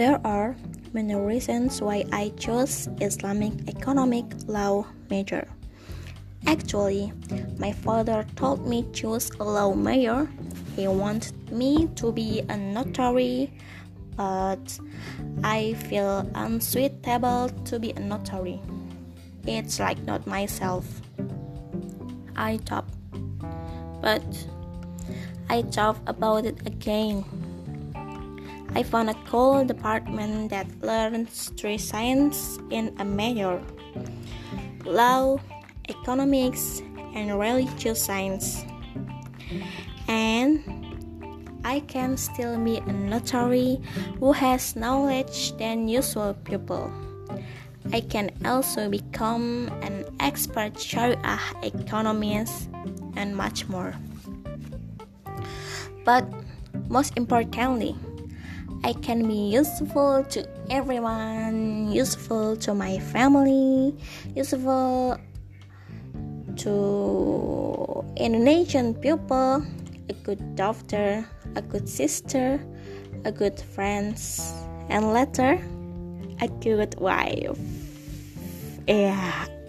There are many reasons why I chose Islamic economic law major. Actually, my father told me choose a law major. He wanted me to be a notary, but I feel unsuitable to be a notary. It's like not myself. I thought, but I thought about it again. I found a cool department that learns three sciences in a major law, economics, and religious science. And I can still be a notary who has knowledge than usual people. I can also become an expert Sharia economist and much more. But most importantly, I can be useful to everyone, useful to my family, useful to Indonesian people, a good daughter, a good sister, a good friend, and later a good wife. Yeah.